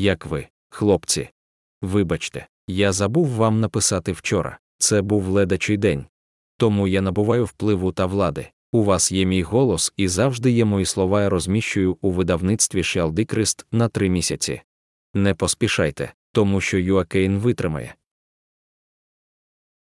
як ви, хлопці. Вибачте, я забув вам написати вчора. Це був ледачий день. Тому я набуваю впливу та влади. У вас є мій голос і завжди є мої слова я розміщую у видавництві Шелдикрист на три місяці. Не поспішайте, тому що Юакейн витримає.